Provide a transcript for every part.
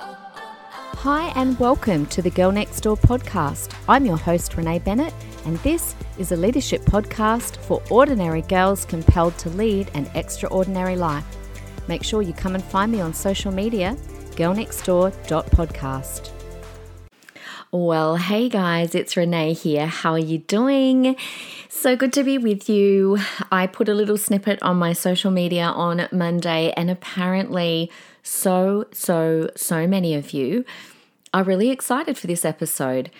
Hi, and welcome to the Girl Next Door podcast. I'm your host, Renee Bennett, and this is a leadership podcast for ordinary girls compelled to lead an extraordinary life. Make sure you come and find me on social media, girlnextdoor.podcast. Well, hey guys, it's Renee here. How are you doing? So good to be with you. I put a little snippet on my social media on Monday, and apparently, so, so, so many of you are really excited for this episode.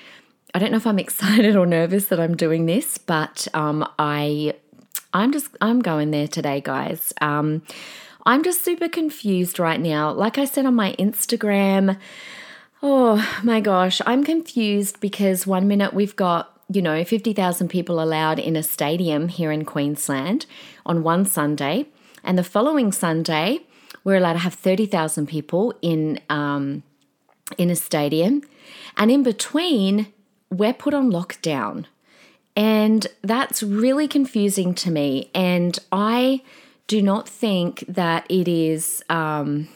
I don't know if I'm excited or nervous that I'm doing this, but um, I, I'm just, I'm going there today, guys. Um, I'm just super confused right now. Like I said on my Instagram, Oh my gosh, I'm confused because one minute we've got, you know, 50,000 people allowed in a stadium here in Queensland on one Sunday, and the following Sunday we're allowed to have 30,000 people in um, in a stadium, and in between we're put on lockdown. And that's really confusing to me. And I do not think that it is um,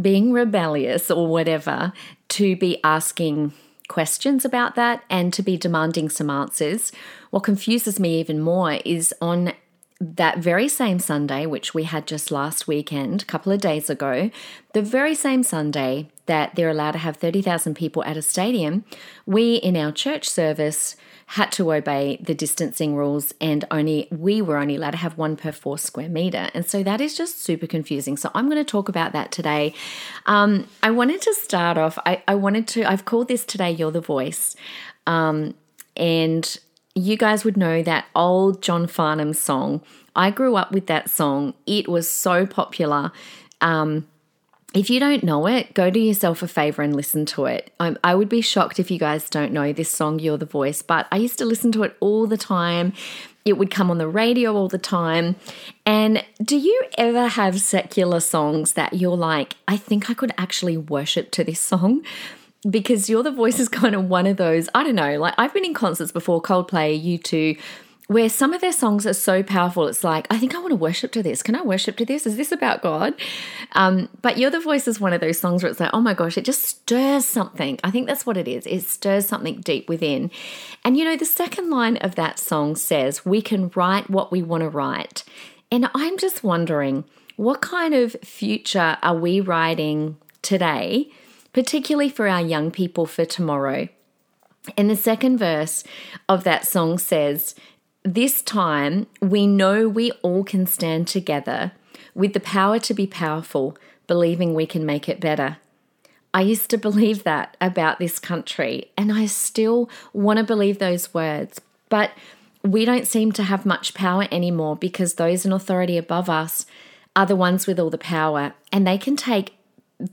being rebellious or whatever to be asking questions about that and to be demanding some answers. What confuses me even more is on that very same Sunday, which we had just last weekend, a couple of days ago, the very same Sunday that they're allowed to have 30,000 people at a stadium, we in our church service had to obey the distancing rules and only we were only allowed to have one per four square meter. And so that is just super confusing. So I'm going to talk about that today. Um, I wanted to start off, I, I, wanted to, I've called this today You're the Voice. Um, and you guys would know that old John Farnham song. I grew up with that song. It was so popular. Um, if you don't know it, go do yourself a favor and listen to it. I'm, I would be shocked if you guys don't know this song, You're the Voice, but I used to listen to it all the time. It would come on the radio all the time. And do you ever have secular songs that you're like, I think I could actually worship to this song? Because You're the Voice is kind of one of those, I don't know, like I've been in concerts before, Coldplay, U2 where some of their songs are so powerful. It's like, I think I want to worship to this. Can I worship to this? Is this about God? Um, but You're the Voice is one of those songs where it's like, oh my gosh, it just stirs something. I think that's what it is. It stirs something deep within. And you know, the second line of that song says, we can write what we want to write. And I'm just wondering, what kind of future are we writing today, particularly for our young people for tomorrow? And the second verse of that song says, this time, we know we all can stand together with the power to be powerful, believing we can make it better. I used to believe that about this country, and I still want to believe those words. But we don't seem to have much power anymore because those in authority above us are the ones with all the power, and they can take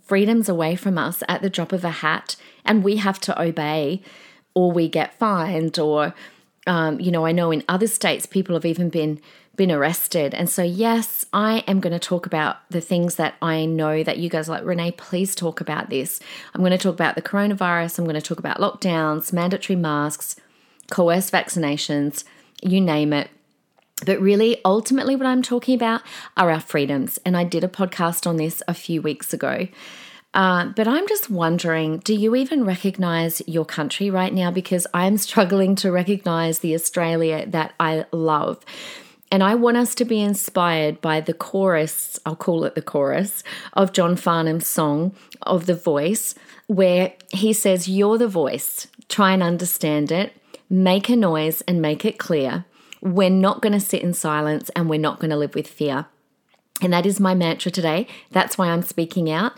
freedoms away from us at the drop of a hat, and we have to obey, or we get fined, or um, you know, I know in other states people have even been been arrested. And so, yes, I am going to talk about the things that I know that you guys like, Renee, please talk about this. I'm going to talk about the coronavirus. I'm going to talk about lockdowns, mandatory masks, coerced vaccinations, you name it. But really, ultimately, what I'm talking about are our freedoms. And I did a podcast on this a few weeks ago. Uh, but I'm just wondering do you even recognize your country right now? Because I'm struggling to recognize the Australia that I love. And I want us to be inspired by the chorus, I'll call it the chorus, of John Farnham's song of The Voice, where he says, You're the voice. Try and understand it, make a noise and make it clear. We're not going to sit in silence and we're not going to live with fear. And that is my mantra today. That's why I'm speaking out.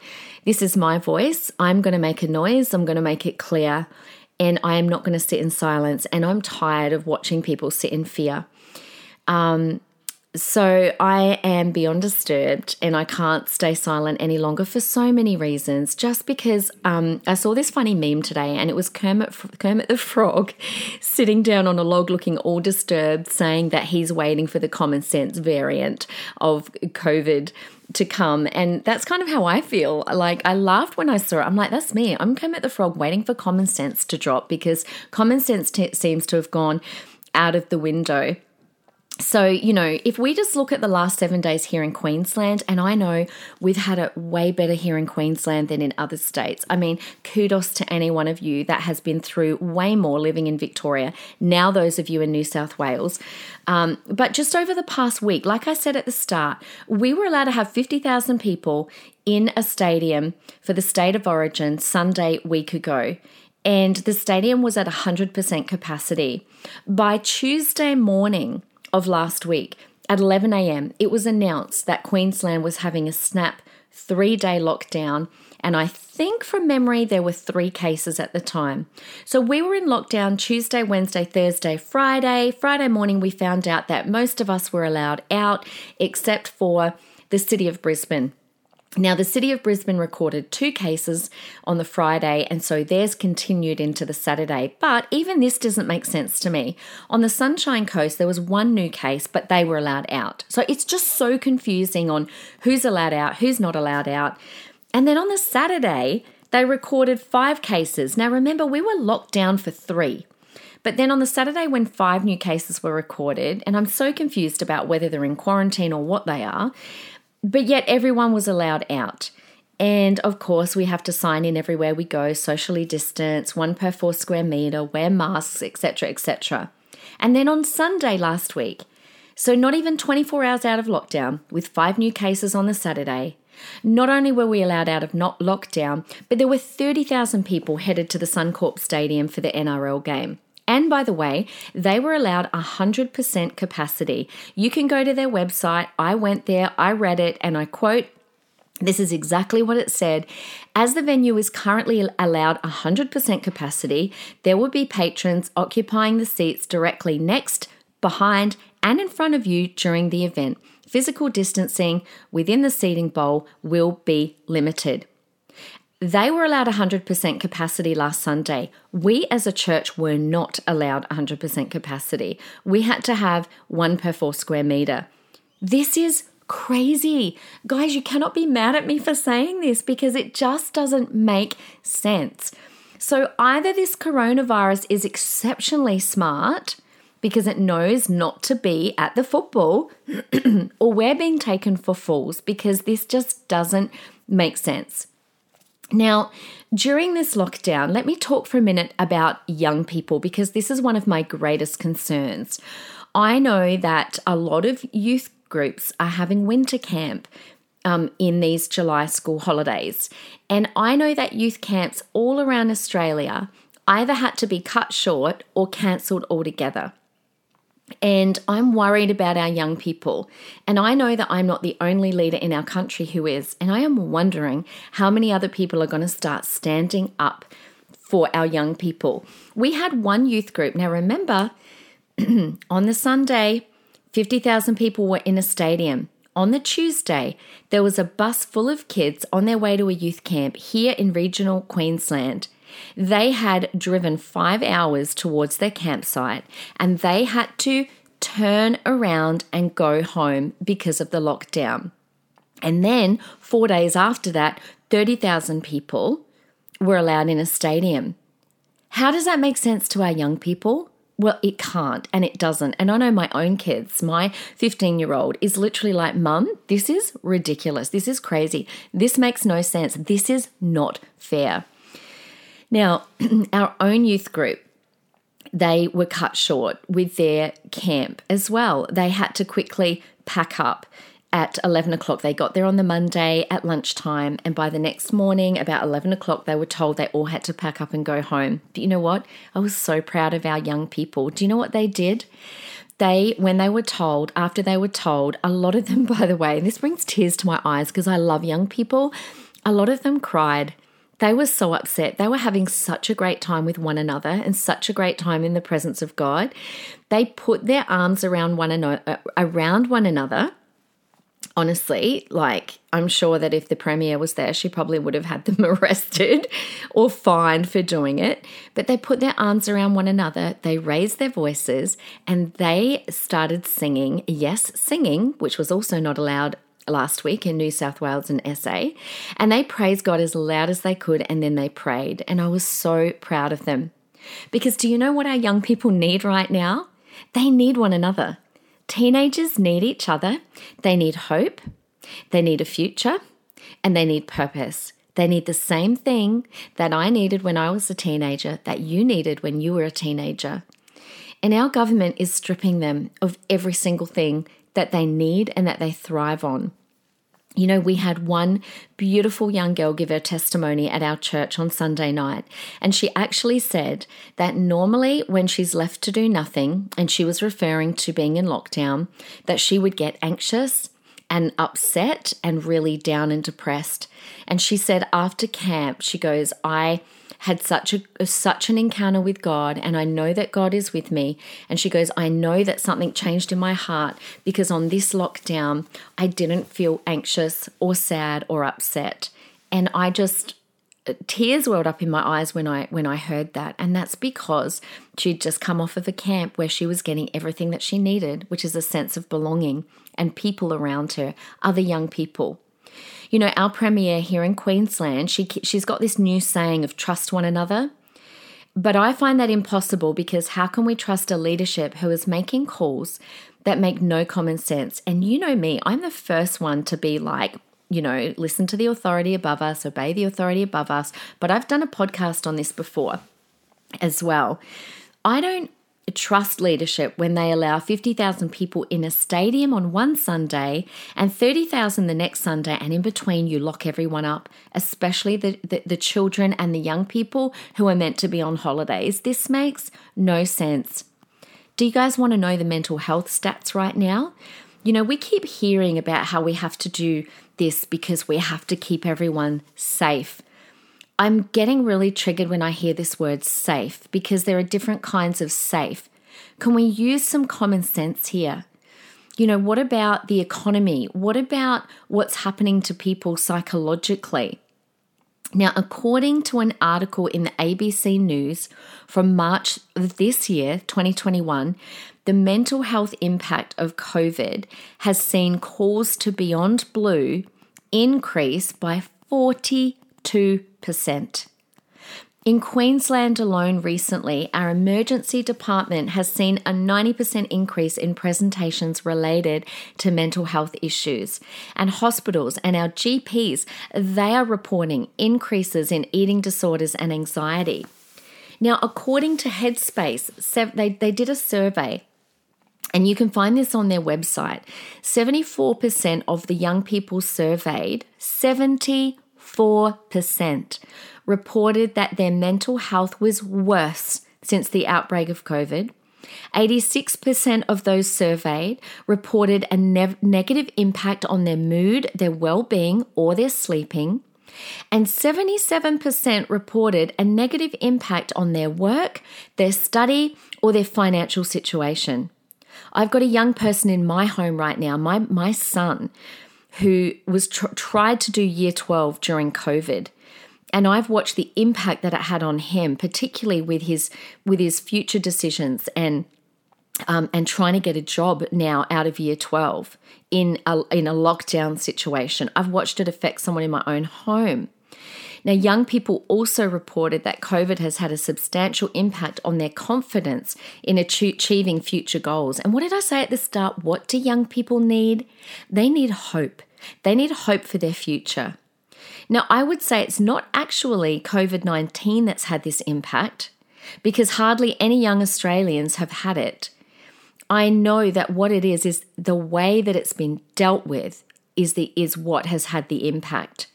This is my voice. I'm going to make a noise, I'm going to make it clear, and I am not going to sit in silence. And I'm tired of watching people sit in fear. Um, so I am beyond disturbed and I can't stay silent any longer for so many reasons. Just because um, I saw this funny meme today and it was Kermit, Kermit the Frog sitting down on a log looking all disturbed, saying that he's waiting for the common sense variant of COVID to come. And that's kind of how I feel. Like, I laughed when I saw it. I'm like, that's me. I'm Kermit the Frog waiting for common sense to drop because common sense t- seems to have gone out of the window. So, you know, if we just look at the last seven days here in Queensland, and I know we've had it way better here in Queensland than in other states. I mean, kudos to any one of you that has been through way more living in Victoria. Now, those of you in New South Wales. Um, but just over the past week, like I said at the start, we were allowed to have 50,000 people in a stadium for the state of origin Sunday week ago and the stadium was at 100% capacity. By Tuesday morning, of last week, at 11 a.m., it was announced that Queensland was having a snap three day lockdown. And I think from memory, there were three cases at the time. So we were in lockdown Tuesday, Wednesday, Thursday, Friday. Friday morning, we found out that most of us were allowed out, except for the city of Brisbane. Now, the city of Brisbane recorded two cases on the Friday, and so theirs continued into the Saturday. But even this doesn't make sense to me. On the Sunshine Coast, there was one new case, but they were allowed out. So it's just so confusing on who's allowed out, who's not allowed out. And then on the Saturday, they recorded five cases. Now, remember, we were locked down for three. But then on the Saturday, when five new cases were recorded, and I'm so confused about whether they're in quarantine or what they are, but yet everyone was allowed out. And of course, we have to sign in everywhere we go, socially distance, one per four square meter, wear masks, etc., etc. And then on Sunday last week, so not even 24 hours out of lockdown, with five new cases on the Saturday, not only were we allowed out of not lockdown, but there were 30,000 people headed to the Suncorp Stadium for the NRL game. And by the way, they were allowed 100% capacity. You can go to their website. I went there, I read it, and I quote, this is exactly what it said. As the venue is currently allowed 100% capacity, there will be patrons occupying the seats directly next, behind, and in front of you during the event. Physical distancing within the seating bowl will be limited. They were allowed 100% capacity last Sunday. We as a church were not allowed 100% capacity. We had to have one per four square meter. This is crazy. Guys, you cannot be mad at me for saying this because it just doesn't make sense. So either this coronavirus is exceptionally smart because it knows not to be at the football, or we're being taken for fools because this just doesn't make sense. Now, during this lockdown, let me talk for a minute about young people because this is one of my greatest concerns. I know that a lot of youth groups are having winter camp um, in these July school holidays. And I know that youth camps all around Australia either had to be cut short or cancelled altogether. And I'm worried about our young people. And I know that I'm not the only leader in our country who is. And I am wondering how many other people are going to start standing up for our young people. We had one youth group. Now, remember, on the Sunday, 50,000 people were in a stadium. On the Tuesday, there was a bus full of kids on their way to a youth camp here in regional Queensland. They had driven five hours towards their campsite and they had to turn around and go home because of the lockdown. And then, four days after that, 30,000 people were allowed in a stadium. How does that make sense to our young people? Well, it can't and it doesn't. And I know my own kids, my 15 year old is literally like, Mum, this is ridiculous. This is crazy. This makes no sense. This is not fair. Now, our own youth group, they were cut short with their camp as well. They had to quickly pack up at 11 o'clock. They got there on the Monday at lunchtime, and by the next morning, about 11 o'clock, they were told they all had to pack up and go home. But you know what? I was so proud of our young people. Do you know what they did? They, when they were told, after they were told, a lot of them, by the way, and this brings tears to my eyes because I love young people, a lot of them cried they were so upset. They were having such a great time with one another and such a great time in the presence of God. They put their arms around one another, uh, around one another. Honestly, like I'm sure that if the premier was there, she probably would have had them arrested or fined for doing it. But they put their arms around one another, they raised their voices, and they started singing. Yes, singing, which was also not allowed last week in New South Wales and SA, and they praised God as loud as they could and then they prayed. And I was so proud of them. Because do you know what our young people need right now? They need one another. Teenagers need each other, they need hope, they need a future, and they need purpose. They need the same thing that I needed when I was a teenager, that you needed when you were a teenager. And our government is stripping them of every single thing that they need and that they thrive on. You know, we had one beautiful young girl give her testimony at our church on Sunday night, and she actually said that normally when she's left to do nothing, and she was referring to being in lockdown, that she would get anxious and upset and really down and depressed. And she said after camp, she goes, I had such a such an encounter with God and I know that God is with me. And she goes I know that something changed in my heart because on this lockdown I didn't feel anxious or sad or upset. And I just uh, tears welled up in my eyes when I when I heard that. And that's because she'd just come off of a camp where she was getting everything that she needed which is a sense of belonging and people around her other young people you know, our premier here in Queensland, she she's got this new saying of trust one another. But I find that impossible because how can we trust a leadership who is making calls that make no common sense? And you know me, I'm the first one to be like, you know, listen to the authority above us, obey the authority above us. But I've done a podcast on this before as well. I don't trust leadership when they allow 50,000 people in a stadium on one Sunday and 30,000 the next Sunday, and in between, you lock everyone up, especially the, the, the, children and the young people who are meant to be on holidays. This makes no sense. Do you guys want to know the mental health stats right now? You know, we keep hearing about how we have to do this because we have to keep everyone safe. I'm getting really triggered when I hear this word safe because there are different kinds of safe. Can we use some common sense here? You know, what about the economy? What about what's happening to people psychologically? Now, according to an article in the ABC News from March of this year, 2021, the mental health impact of COVID has seen calls to Beyond Blue increase by 40 2%. In Queensland alone recently, our emergency department has seen a 90% increase in presentations related to mental health issues. And hospitals and our GPs, they are reporting increases in eating disorders and anxiety. Now, according to Headspace, they, they did a survey and you can find this on their website. 74% of the young people surveyed, 70 4% reported that their mental health was worse since the outbreak of COVID. 86% of those surveyed reported a ne- negative impact on their mood, their well being, or their sleeping. And 77% reported a negative impact on their work, their study, or their financial situation. I've got a young person in my home right now, my, my son, who was tr- tried to do year 12 during COVID. And I've watched the impact that it had on him, particularly with his with his future decisions and um, and trying to get a job now out of year 12 in a, in a lockdown situation. I've watched it affect someone in my own home. Now, young people also reported that COVID has had a substantial impact on their confidence in achieving future goals. And what did I say at the start? What do young people need? They need hope. They need hope for their future. Now, I would say it's not actually COVID 19 that's had this impact because hardly any young Australians have had it. I know that what it is is the way that it's been dealt with is the is what has had the impact.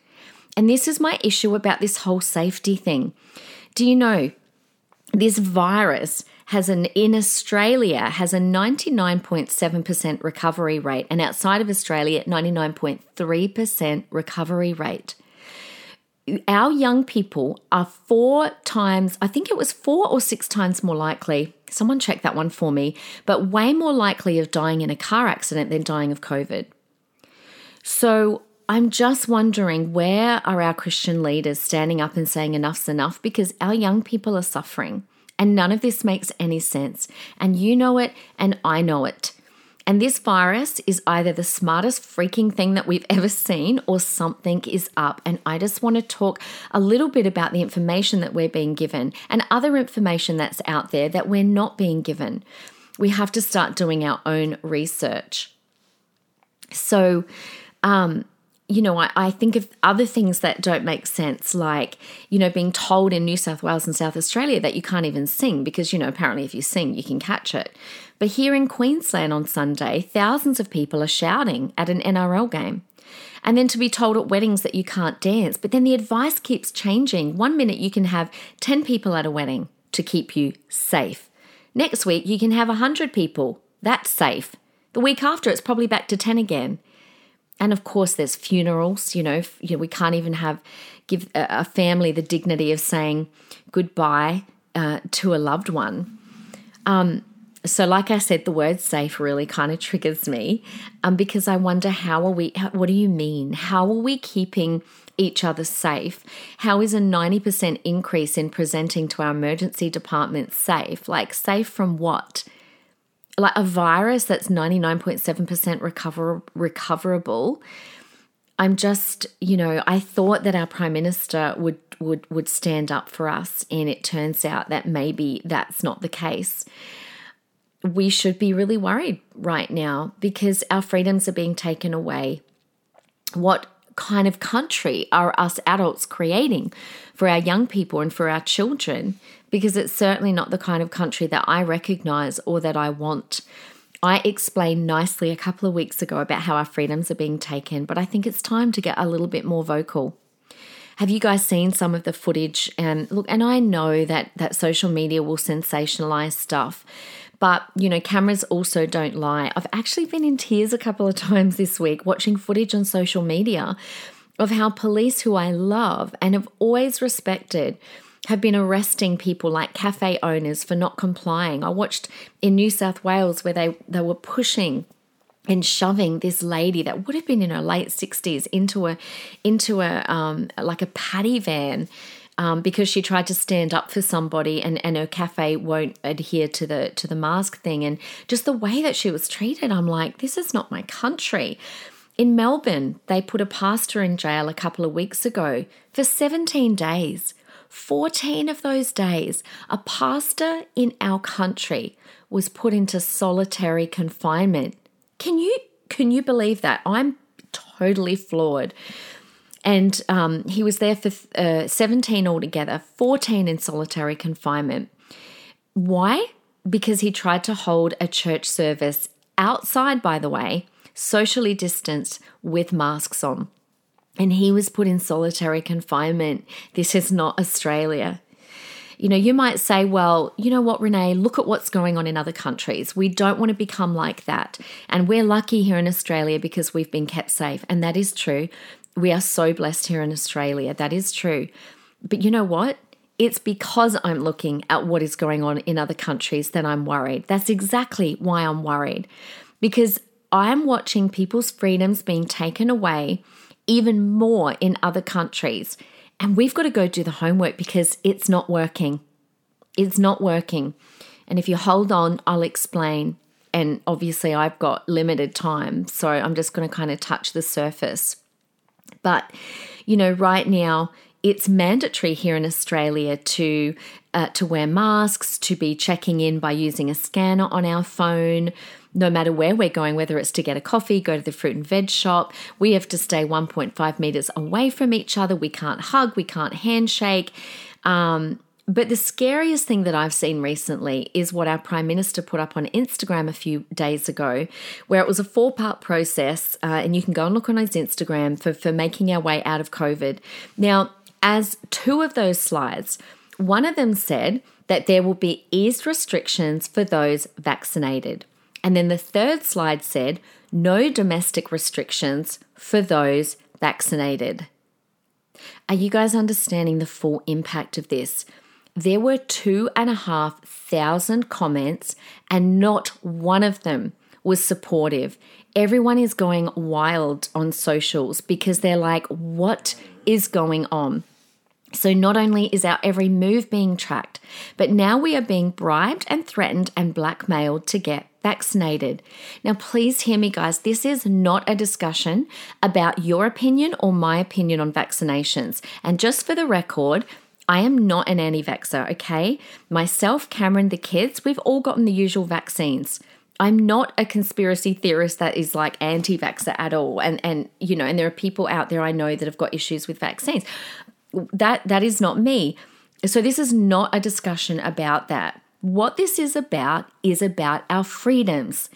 And this is my issue about this whole safety thing. Do you know this virus has an in Australia has a 99.7% recovery rate and outside of Australia 99.3% recovery rate. Our young people are four times, I think it was four or six times more likely. Someone check that one for me, but way more likely of dying in a car accident than dying of COVID. So I'm just wondering where are our Christian leaders standing up and saying enough's enough because our young people are suffering. And none of this makes any sense. And you know it, and I know it. And this virus is either the smartest freaking thing that we've ever seen or something is up. And I just want to talk a little bit about the information that we're being given and other information that's out there that we're not being given. we have to start doing our own research. So, um, you know, I, I, think of other things that don't make sense, like, you know, being told in New South Wales and South Australia that you can't even sing because, you know, apparently if you sing, you can catch it. But here in Queensland on Sunday, thousands of people are shouting at an NRL game. And then to be told at weddings that you can't dance. But then the advice keeps changing. One minute you can have 10 people at a wedding to keep you safe. Next week you can have 100 people. That's safe. The week after it's probably back to 10 again. And of course, there's funerals. You know, you know, we can't even have give a family the dignity of saying goodbye uh, to a loved one. Um, so, like I said, the word safe really kind of triggers me um, because I wonder how are we, what do you mean? How are we keeping each other safe? How is a 90% increase in presenting to our emergency department safe? Like, safe from what? Like a virus that's 99.7% recover, recoverable. I'm just, you know, I thought that our prime minister would would would stand up for us and it turns out that maybe that's not the case we should be really worried right now because our freedoms are being taken away. What kind of country are us adults creating for our young people and for our children? Because it's certainly not the kind of country that I recognize or that I want. I explained nicely a couple of weeks ago about how our freedoms are being taken, but I think it's time to get a little bit more vocal. Have you guys seen some of the footage? And look, and I know that that social media will sensationalize stuff, but, you know, cameras also don't lie. I've actually been in tears a couple of times this week watching footage on social media of how police who I love and have always respected have been arresting people like cafe owners for not complying. I watched in New South Wales where they, they were pushing and shoving this lady that would have been in her late 60s into a into a um, like a paddy van um, because she tried to stand up for somebody and, and her cafe won't adhere to the to the mask thing. And just the way that she was treated i'm like this is not my country. In melbourne they put a pastor in jail a couple of weeks ago for 17 days 14 of those days a pastor in our country was put into solitary confinement can you can you believe that i'm totally floored and um, he was there for uh, 17 altogether, 14 in solitary confinement. Why? Because he tried to hold a church service outside, by the way, socially distanced with masks on. And he was put in solitary confinement. This is not Australia. You know, you might say, well, you know what, Renee, look at what's going on in other countries. We don't want to become like that. And we're lucky here in Australia because we've been kept safe. And that is true. We are so blessed here in Australia. That is true. But you know what? It's because I'm looking at what is going on in other countries that I'm worried. That's exactly why I'm worried. Because I'm watching people's freedoms being taken away even more in other countries. And we've got to go do the homework because it's not working. It's not working. And if you hold on, I'll explain. And obviously, I've got limited time. So I'm just going to kind of touch the surface. But, you know, right now, it's mandatory here in Australia to uh, to wear masks, to be checking in by using a scanner on our phone. No matter where we're going, whether it's to get a coffee, go to the fruit and veg shop, we have to stay 1.5 meters away from each other. We can't hug, we can't handshake. Um, but the scariest thing that I've seen recently is what our Prime Minister put up on Instagram a few days ago, where it was a four part process. Uh, and you can go and look on his Instagram for, for making our way out of COVID. Now, as two of those slides, one of them said that there will be eased restrictions for those vaccinated. And then the third slide said no domestic restrictions for those vaccinated. Are you guys understanding the full impact of this? there were two and a half thousand comments, and not one of them was supportive. Everyone is going wild on socials because they're like, what is going on? So, not only is our every move being tracked, but now we are being bribed and threatened and blackmailed to get vaccinated. Now, please hear me, guys. This is not a discussion about your opinion or my opinion on vaccinations. And just for the record, I am not an anti vaxxer, okay? Myself, Cameron, the kids, we've all gotten the usual vaccines. I'm not a conspiracy theorist that is like anti vaxxer at all. And, and, you know, and there are people out there I know that have got issues with vaccines. That, that is not me. So this is not a discussion about that. What this is about is about our freedoms.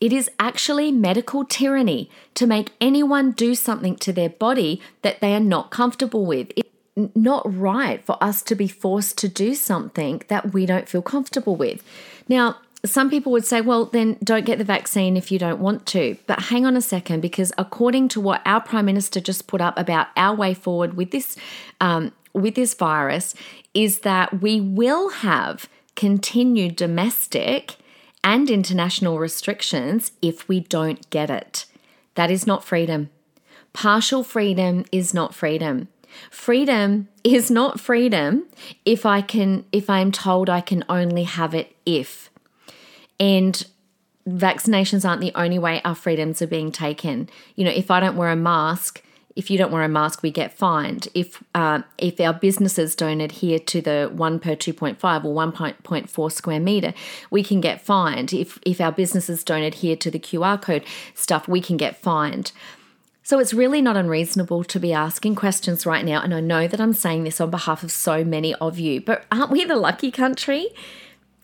It is actually medical tyranny to make anyone do something to their body that they are not comfortable with. It's not right for us to be forced to do something that we don't feel comfortable with. Now, some people would say, well, then don't get the vaccine if you don't want to. But hang on a second, because according to what our Prime Minister just put up about our way forward with this, um, with this virus, is that we will have continued domestic and international restrictions if we don't get it. That is not freedom. Partial freedom is not freedom. Freedom is not freedom if I can if I'm told I can only have it if. And vaccinations aren't the only way our freedoms are being taken. You know, if I don't wear a mask, if you don't wear a mask, we get fined. If uh, if our businesses don't adhere to the one per two point five or one point four square meter, we can get fined. If if our businesses don't adhere to the QR code stuff, we can get fined. So it's really not unreasonable to be asking questions right now. And I know that I'm saying this on behalf of so many of you, but aren't we the lucky country?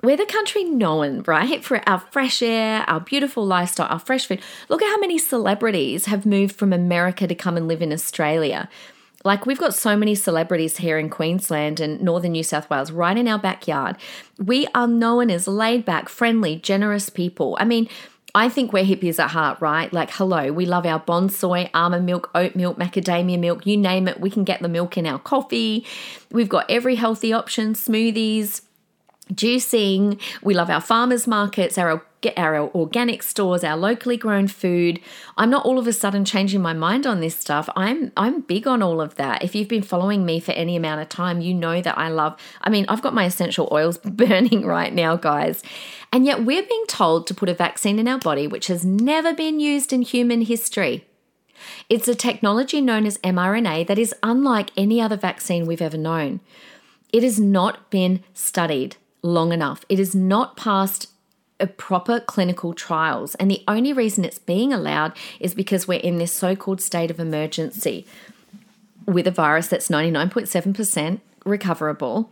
We're the country known, right, for our fresh air, our beautiful lifestyle, our fresh food. Look at how many celebrities have moved from America to come and live in Australia. Like, we've got so many celebrities here in Queensland and northern New South Wales, right in our backyard. We are known as laid back, friendly, generous people. I mean, I think we're hippies at heart, right? Like, hello, we love our Bonsoy, almond milk, oat milk, macadamia milk, you name it. We can get the milk in our coffee. We've got every healthy option, smoothies juicing. We love our farmers markets, our our organic stores, our locally grown food. I'm not all of a sudden changing my mind on this stuff. I'm I'm big on all of that. If you've been following me for any amount of time, you know that I love I mean, I've got my essential oils burning right now, guys. And yet we're being told to put a vaccine in our body which has never been used in human history. It's a technology known as mRNA that is unlike any other vaccine we've ever known. It has not been studied long enough. It is not past a proper clinical trials. And the only reason it's being allowed is because we're in this so called state of emergency with a virus that's 99.7% recoverable.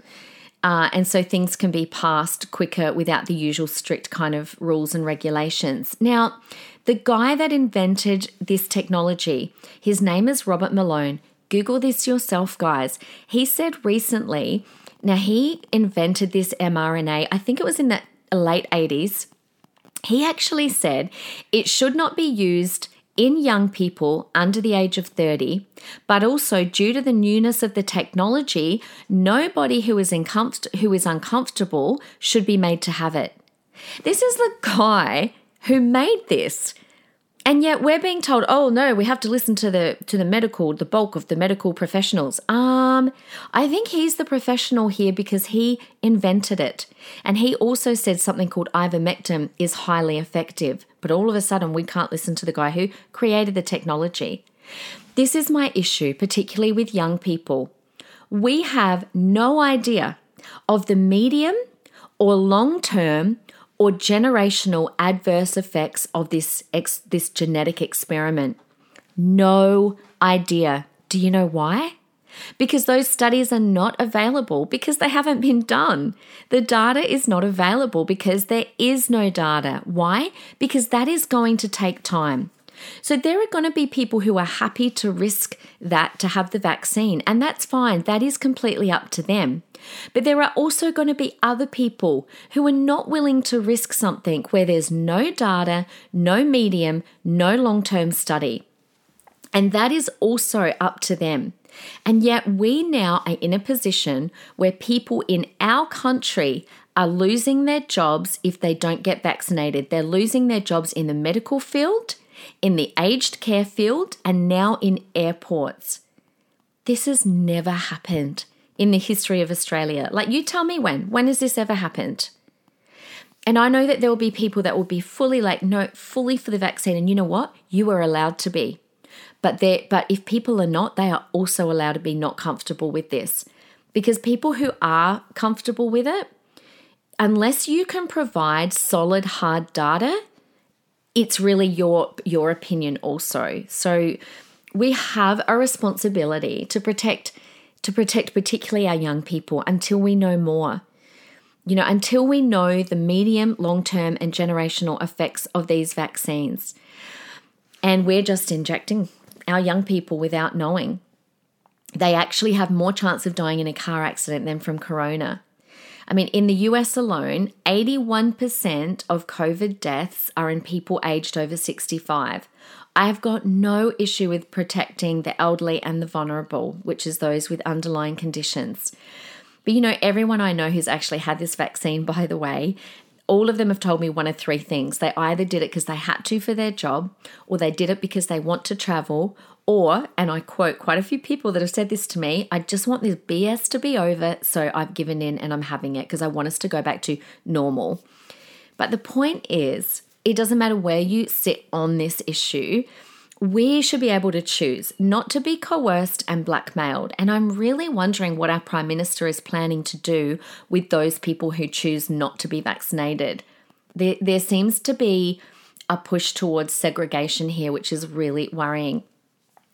Uh, and so things can be passed quicker without the usual strict kind of rules and regulations. Now, the guy that invented this technology, his name is Robert Malone. Google this yourself, guys. He said recently now, he invented this mRNA, I think it was in the late 80s. He actually said it should not be used in young people under the age of 30, but also due to the newness of the technology, nobody who is, who is uncomfortable should be made to have it. This is the guy who made this. And yet we're being told, "Oh no, we have to listen to the to the medical, the bulk of the medical professionals." Ah, Um, I think he's the professional here because he invented it. And he also said something called ivermectin is highly effective. But all of a sudden we can't listen to the guy who created the technology. This is my issue, particularly with young people. We have no idea of the medium or long term or generational adverse effects of this ex- this genetic experiment. No idea. Do you know why? Because those studies are not available because they haven't been done. The data is not available because there is no data. Why? Because that is going to take time. So there are going to be people who are happy to risk that to have the vaccine, and that's fine. That is completely up to them. But there are also going to be other people who are not willing to risk something where there's no data, no medium, no long term study. And that is also up to them. And yet, we now are in a position where people in our country are losing their jobs if they don't get vaccinated. They're losing their jobs in the medical field, in the aged care field, and now in airports. This has never happened in the history of Australia. Like, you tell me when. When has this ever happened? And I know that there will be people that will be fully like, no, fully for the vaccine. And you know what? You are allowed to be. But there, but if people are not, they are also allowed to be not comfortable with this. because people who are comfortable with it, unless you can provide solid hard data, it's really your your opinion also. So we have a responsibility to protect to protect particularly our young people until we know more. You know, until we know the medium, long-term and generational effects of these vaccines. And we're just injecting our young people without knowing. They actually have more chance of dying in a car accident than from corona. I mean, in the US alone, 81% of COVID deaths are in people aged over 65. I've got no issue with protecting the elderly and the vulnerable, which is those with underlying conditions. But you know, everyone I know who's actually had this vaccine, by the way, all of them have told me one of three things. They either did it because they had to for their job, or they did it because they want to travel, or, and I quote quite a few people that have said this to me, I just want this BS to be over, so I've given in and I'm having it because I want us to go back to normal. But the point is, it doesn't matter where you sit on this issue, we should be able to choose not to be coerced and blackmailed. And I'm really wondering what our Prime Minister is planning to do with those people who choose not to be vaccinated. There, there seems to be a push towards segregation here, which is really worrying.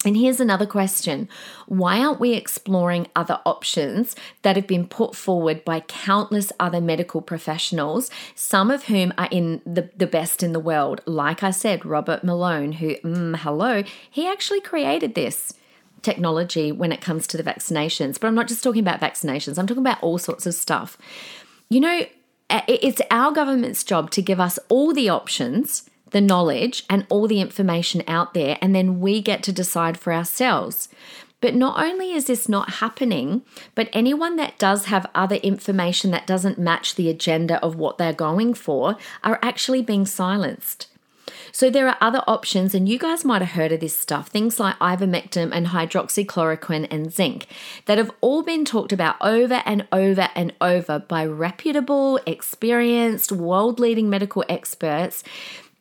And here's another question Why aren't we exploring other options that have been put forward by countless other medical professionals, some of whom are in the, the best in the world? Like I said, Robert Malone, who, mm, hello, he actually created this technology when it comes to the vaccinations. But I'm not just talking about vaccinations, I'm talking about all sorts of stuff. You know, it's our government's job to give us all the options the knowledge and all the information out there, and then we get to decide for ourselves. But not only is this not happening, but anyone that does have other information that doesn't match the agenda of what they're going for are actually being silenced. So there are other options, and you guys might have heard of this stuff, things like ivermectin and hydroxychloroquine and zinc, that have all been talked about over and over and over by reputable, experienced, world leading medical experts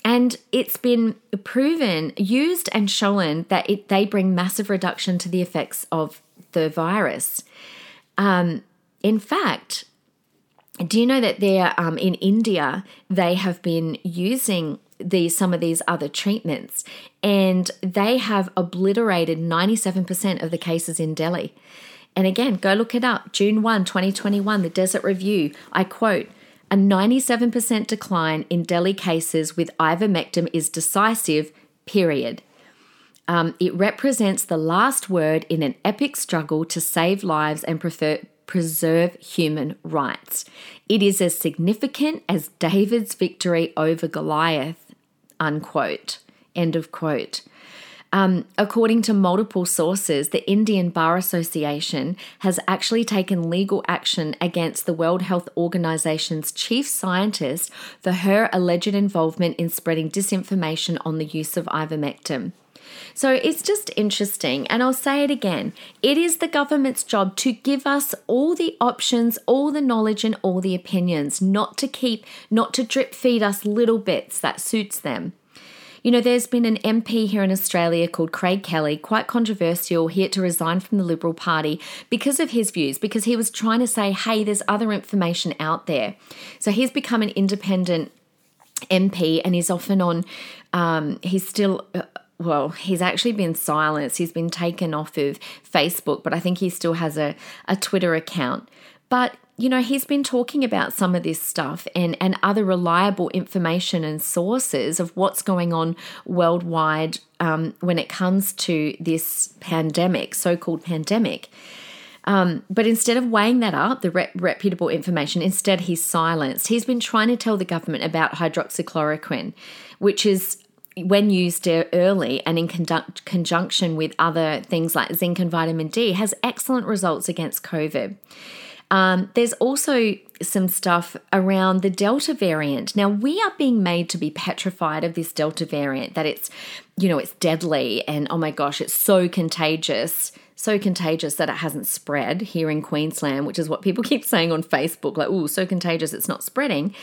and it's been proven, used, and shown that it, they bring massive reduction to the effects of the virus. Um, in fact, do you know that there um, in India they have been using these some of these other treatments, and they have obliterated ninety seven percent of the cases in Delhi. And again, go look it up. June 1, 2021, the Desert Review. I quote, a 97% decline in Delhi cases with ivermectin is decisive, period. Um, it represents the last word in an epic struggle to save lives and prefer, preserve human rights. It is as significant as David's victory over Goliath, unquote. End of quote. Um, according to multiple sources, the Indian Bar Association has actually taken legal action against the World Health Organization's chief scientist for her alleged involvement in spreading disinformation on the use of ivermectin. So it's just interesting. And I'll say it again it is the government's job to give us all the options, all the knowledge, and all the opinions, not to keep, not to drip feed us little bits that suits them. You know, there's been an MP here in Australia called Craig Kelly, quite controversial. He had to resign from the Liberal Party because of his views, because he was trying to say, hey, there's other information out there. So he's become an independent MP and he's often on, um, he's still. Uh, well, he's actually been silenced. He's been taken off of Facebook, but I think he still has a, a Twitter account. But you know, he's been talking about some of this stuff and, and other reliable information and sources of what's going on worldwide um, when it comes to this pandemic, so called pandemic. Um, but instead of weighing that up, the re- reputable information, instead he's silenced. He's been trying to tell the government about hydroxychloroquine, which is when used early and in conduct, conjunction with other things like zinc and vitamin D, has excellent results against COVID. Um, there's also some stuff around the Delta variant. Now, we are being made to be petrified of this Delta variant, that it's, you know, it's deadly and oh my gosh, it's so contagious, so contagious that it hasn't spread here in Queensland, which is what people keep saying on Facebook like, oh, so contagious, it's not spreading.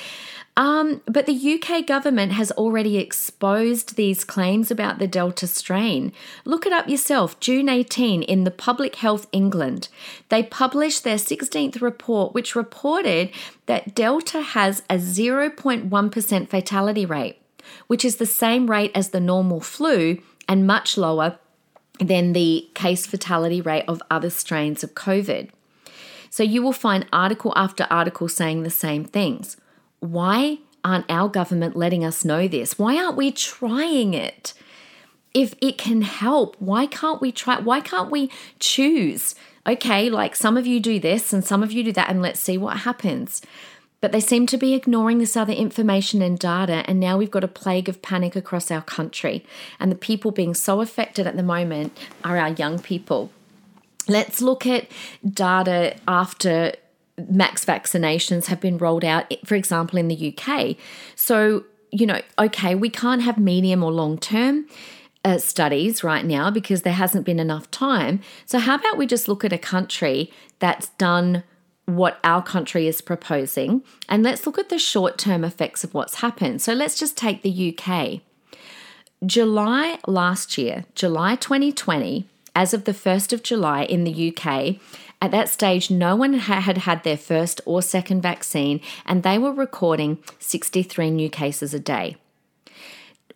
Um, but the UK government has already exposed these claims about the Delta strain. Look it up yourself. June 18 in the Public Health England, they published their 16th report, which reported that Delta has a 0.1% fatality rate, which is the same rate as the normal flu and much lower than the case fatality rate of other strains of COVID. So you will find article after article saying the same things. Why aren't our government letting us know this? Why aren't we trying it? If it can help, why can't we try? Why can't we choose? Okay, like some of you do this and some of you do that, and let's see what happens. But they seem to be ignoring this other information and data, and now we've got a plague of panic across our country. And the people being so affected at the moment are our young people. Let's look at data after max vaccinations have been rolled out, for example, in the UK. So, you know, okay, we can't have medium or long term uh, studies right now because there hasn't been enough time. So, how about we just look at a country that's done what our country is proposing and let's look at the short term effects of what's happened. So, let's just take the UK. July last year, July 2020, as of the 1st of July in the UK, at that stage, no one had had their first or second vaccine, and they were recording 63 new cases a day.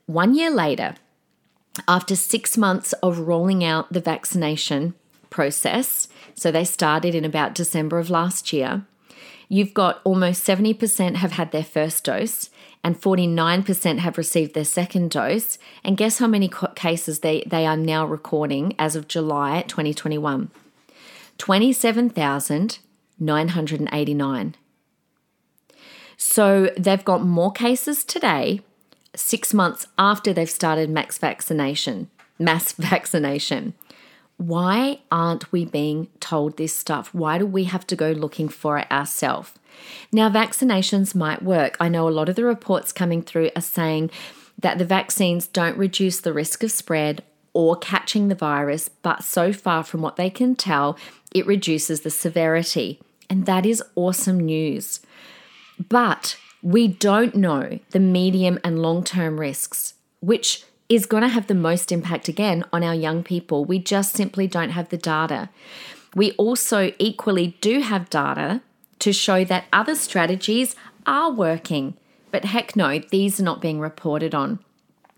One year later, after six months of rolling out the vaccination process, so they started in about December of last year, you've got almost 70% have had their first dose and 49% have received their second dose. And guess how many cases they, they are now recording as of July 2021? 27,989. So they've got more cases today, six months after they've started max vaccination, mass vaccination. Why aren't we being told this stuff? Why do we have to go looking for it ourselves? Now, vaccinations might work. I know a lot of the reports coming through are saying that the vaccines don't reduce the risk of spread or catching the virus, but so far from what they can tell, it reduces the severity. And that is awesome news. But we don't know the medium and long term risks, which is going to have the most impact again on our young people. We just simply don't have the data. We also equally do have data to show that other strategies are working. But heck no, these are not being reported on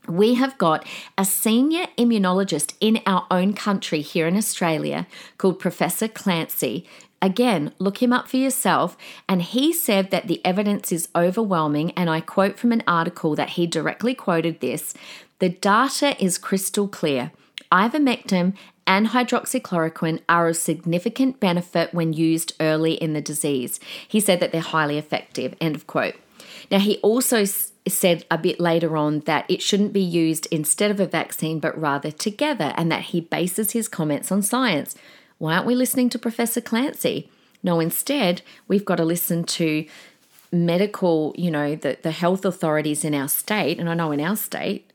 we have got a senior immunologist in our own country here in Australia called Professor Clancy. Again, look him up for yourself. And he said that the evidence is overwhelming. And I quote from an article that he directly quoted this the data is crystal clear. Ivermectin and hydroxychloroquine are of significant benefit when used early in the disease. He said that they're highly effective. End of quote. Now, he also said a bit later on that it shouldn't be used instead of a vaccine, but rather together, and that he bases his comments on science. Why aren't we listening to Professor Clancy? No, instead, we've got to listen to medical, you know, the, the health authorities in our state. And I know in our state,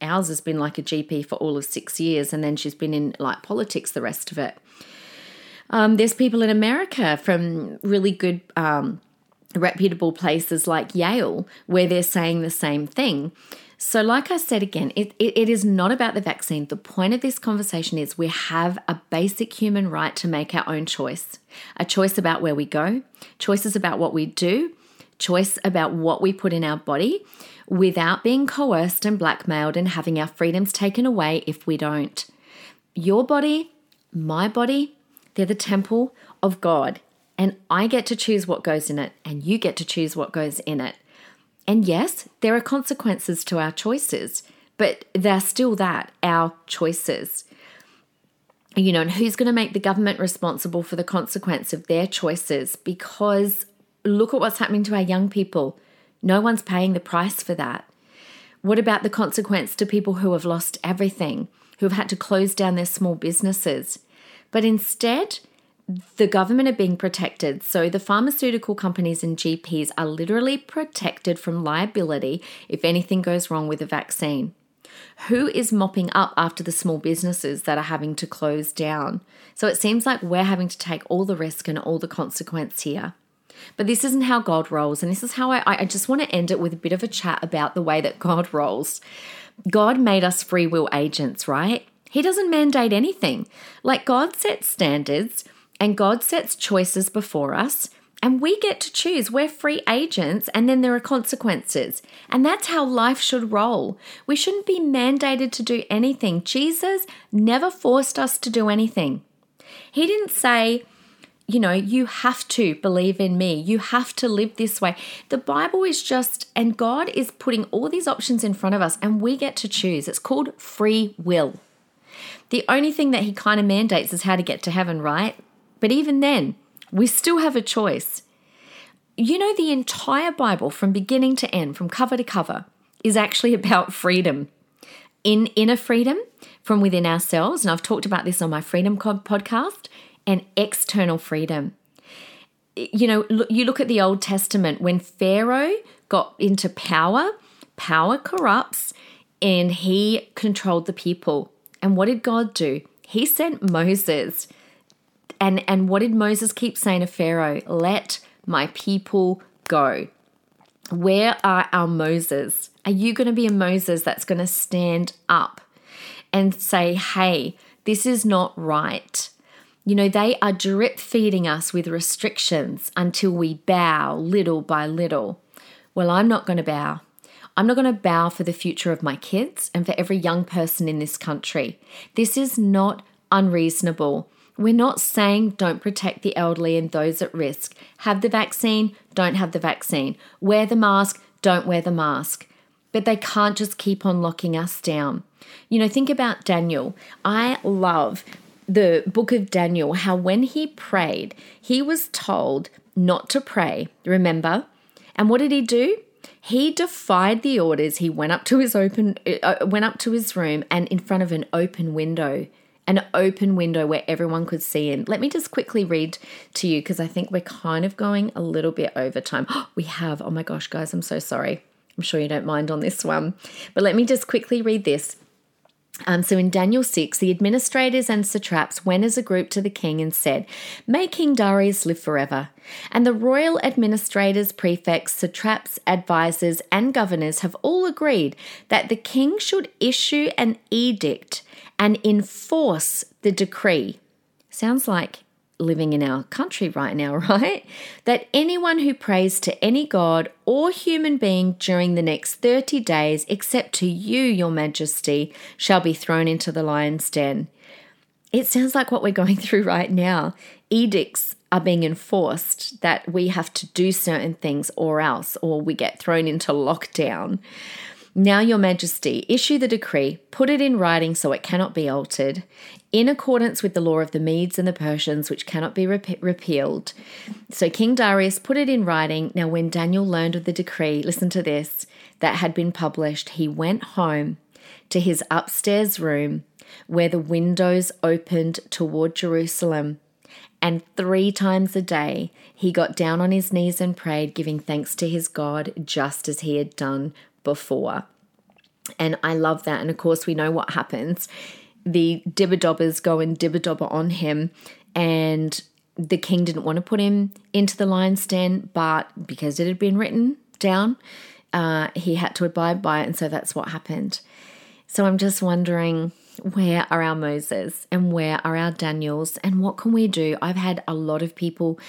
ours has been like a GP for all of six years, and then she's been in like politics the rest of it. Um, there's people in America from really good um, reputable places like Yale where they're saying the same thing. So, like I said again, it, it, it is not about the vaccine. The point of this conversation is we have a basic human right to make our own choice a choice about where we go, choices about what we do, choice about what we put in our body without being coerced and blackmailed and having our freedoms taken away if we don't. Your body, my body, they're the temple of God. And I get to choose what goes in it, and you get to choose what goes in it. And yes, there are consequences to our choices, but they're still that, our choices. You know, and who's going to make the government responsible for the consequence of their choices? Because look at what's happening to our young people. No one's paying the price for that. What about the consequence to people who have lost everything, who have had to close down their small businesses? But instead, the government are being protected. So the pharmaceutical companies and GPs are literally protected from liability if anything goes wrong with a vaccine. Who is mopping up after the small businesses that are having to close down? So it seems like we're having to take all the risk and all the consequence here. But this isn't how God rolls. And this is how I, I just want to end it with a bit of a chat about the way that God rolls. God made us free will agents, right? He doesn't mandate anything. Like God sets standards and God sets choices before us. And we get to choose. We're free agents, and then there are consequences. And that's how life should roll. We shouldn't be mandated to do anything. Jesus never forced us to do anything. He didn't say, you know, you have to believe in me. You have to live this way. The Bible is just, and God is putting all these options in front of us, and we get to choose. It's called free will. The only thing that He kind of mandates is how to get to heaven, right? But even then, we still have a choice. You know, the entire Bible, from beginning to end, from cover to cover, is actually about freedom. In inner freedom from within ourselves, and I've talked about this on my Freedom podcast, and external freedom. You know, you look at the Old Testament when Pharaoh got into power, power corrupts, and he controlled the people. And what did God do? He sent Moses and, and what did Moses keep saying to Pharaoh? Let my people go. Where are our Moses? Are you going to be a Moses that's going to stand up and say, hey, this is not right? You know, they are drip feeding us with restrictions until we bow little by little. Well, I'm not going to bow. I'm not going to bow for the future of my kids and for every young person in this country. This is not unreasonable. We're not saying don't protect the elderly and those at risk. Have the vaccine, don't have the vaccine. Wear the mask, don't wear the mask. But they can't just keep on locking us down. You know, think about Daniel. I love the book of Daniel, how when he prayed, he was told not to pray, remember? And what did he do? He defied the orders. He went up to his open uh, went up to his room and in front of an open window an open window where everyone could see in. Let me just quickly read to you because I think we're kind of going a little bit over time. we have. Oh my gosh, guys, I'm so sorry. I'm sure you don't mind on this one. But let me just quickly read this. Um, so in Daniel 6, the administrators and satraps went as a group to the king and said, May King Darius live forever. And the royal administrators, prefects, satraps, advisors, and governors have all agreed that the king should issue an edict and enforce the decree. Sounds like living in our country right now, right? That anyone who prays to any god or human being during the next 30 days, except to you, your majesty, shall be thrown into the lion's den. It sounds like what we're going through right now. Edicts are being enforced that we have to do certain things or else, or we get thrown into lockdown. Now, Your Majesty, issue the decree, put it in writing so it cannot be altered, in accordance with the law of the Medes and the Persians, which cannot be rep- repealed. So King Darius put it in writing. Now, when Daniel learned of the decree, listen to this, that had been published, he went home to his upstairs room where the windows opened toward Jerusalem. And three times a day, he got down on his knees and prayed, giving thanks to his God, just as he had done before. And I love that. And of course, we know what happens. The dibber dobbers go and dibber dobber on him, and the king didn't want to put him into the lion's den, but because it had been written down, uh, he had to abide by it. And so that's what happened. So I'm just wondering where are our Moses and where are our Daniels and what can we do? I've had a lot of people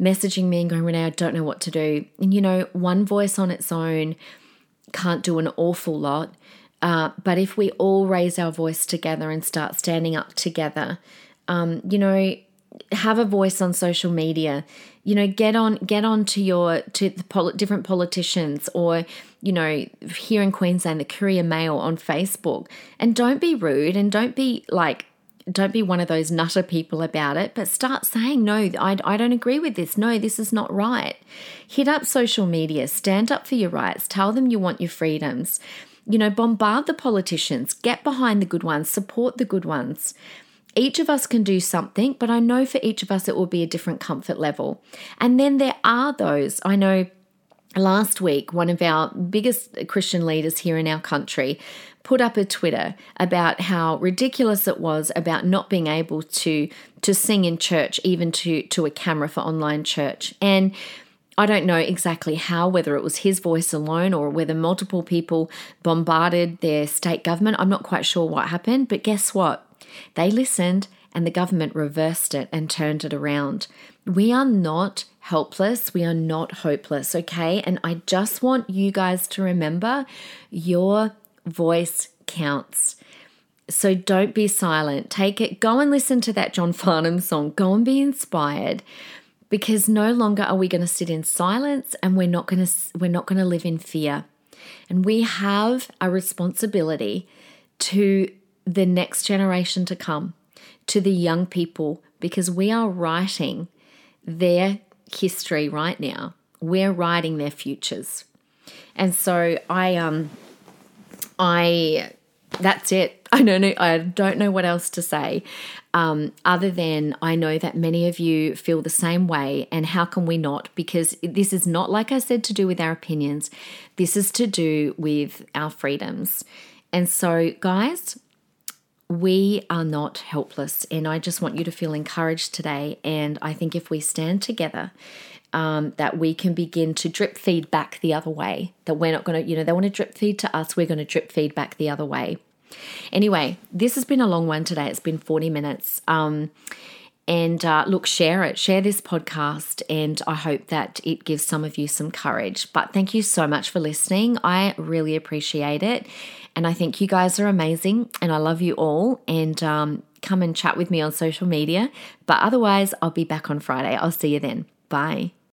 messaging me and going, Renee, I don't know what to do. And you know, one voice on its own can't do an awful lot. Uh, but if we all raise our voice together and start standing up together, um, you know, have a voice on social media. You know, get on get on to your to the pol- different politicians, or you know, here in Queensland, the Courier Mail on Facebook, and don't be rude and don't be like don't be one of those nutter people about it, but start saying, no, I, I don't agree with this. No, this is not right. Hit up social media, stand up for your rights, tell them you want your freedoms. You know, bombard the politicians, get behind the good ones, support the good ones. Each of us can do something, but I know for each of us it will be a different comfort level. And then there are those, I know last week, one of our biggest Christian leaders here in our country put up a Twitter about how ridiculous it was about not being able to to sing in church, even to to a camera for online church. And I don't know exactly how, whether it was his voice alone or whether multiple people bombarded their state government. I'm not quite sure what happened, but guess what? They listened and the government reversed it and turned it around. We are not helpless. We are not hopeless, okay? And I just want you guys to remember your voice counts. So don't be silent. Take it, go and listen to that John Farnham song. Go and be inspired because no longer are we going to sit in silence and we're not going to we're not going to live in fear. And we have a responsibility to the next generation to come, to the young people because we are writing their history right now. We're writing their futures. And so I um I that's it. I don't know. I don't know what else to say, um, other than I know that many of you feel the same way, and how can we not? Because this is not, like I said, to do with our opinions. This is to do with our freedoms. And so, guys, we are not helpless, and I just want you to feel encouraged today. And I think if we stand together um, that we can begin to drip feed back the other way. That we're not going to, you know, they want to drip feed to us, we're going to drip feed back the other way. Anyway, this has been a long one today. It's been 40 minutes. Um, and uh, look, share it, share this podcast, and I hope that it gives some of you some courage. But thank you so much for listening. I really appreciate it. And I think you guys are amazing, and I love you all. And um, come and chat with me on social media. But otherwise, I'll be back on Friday. I'll see you then. Bye.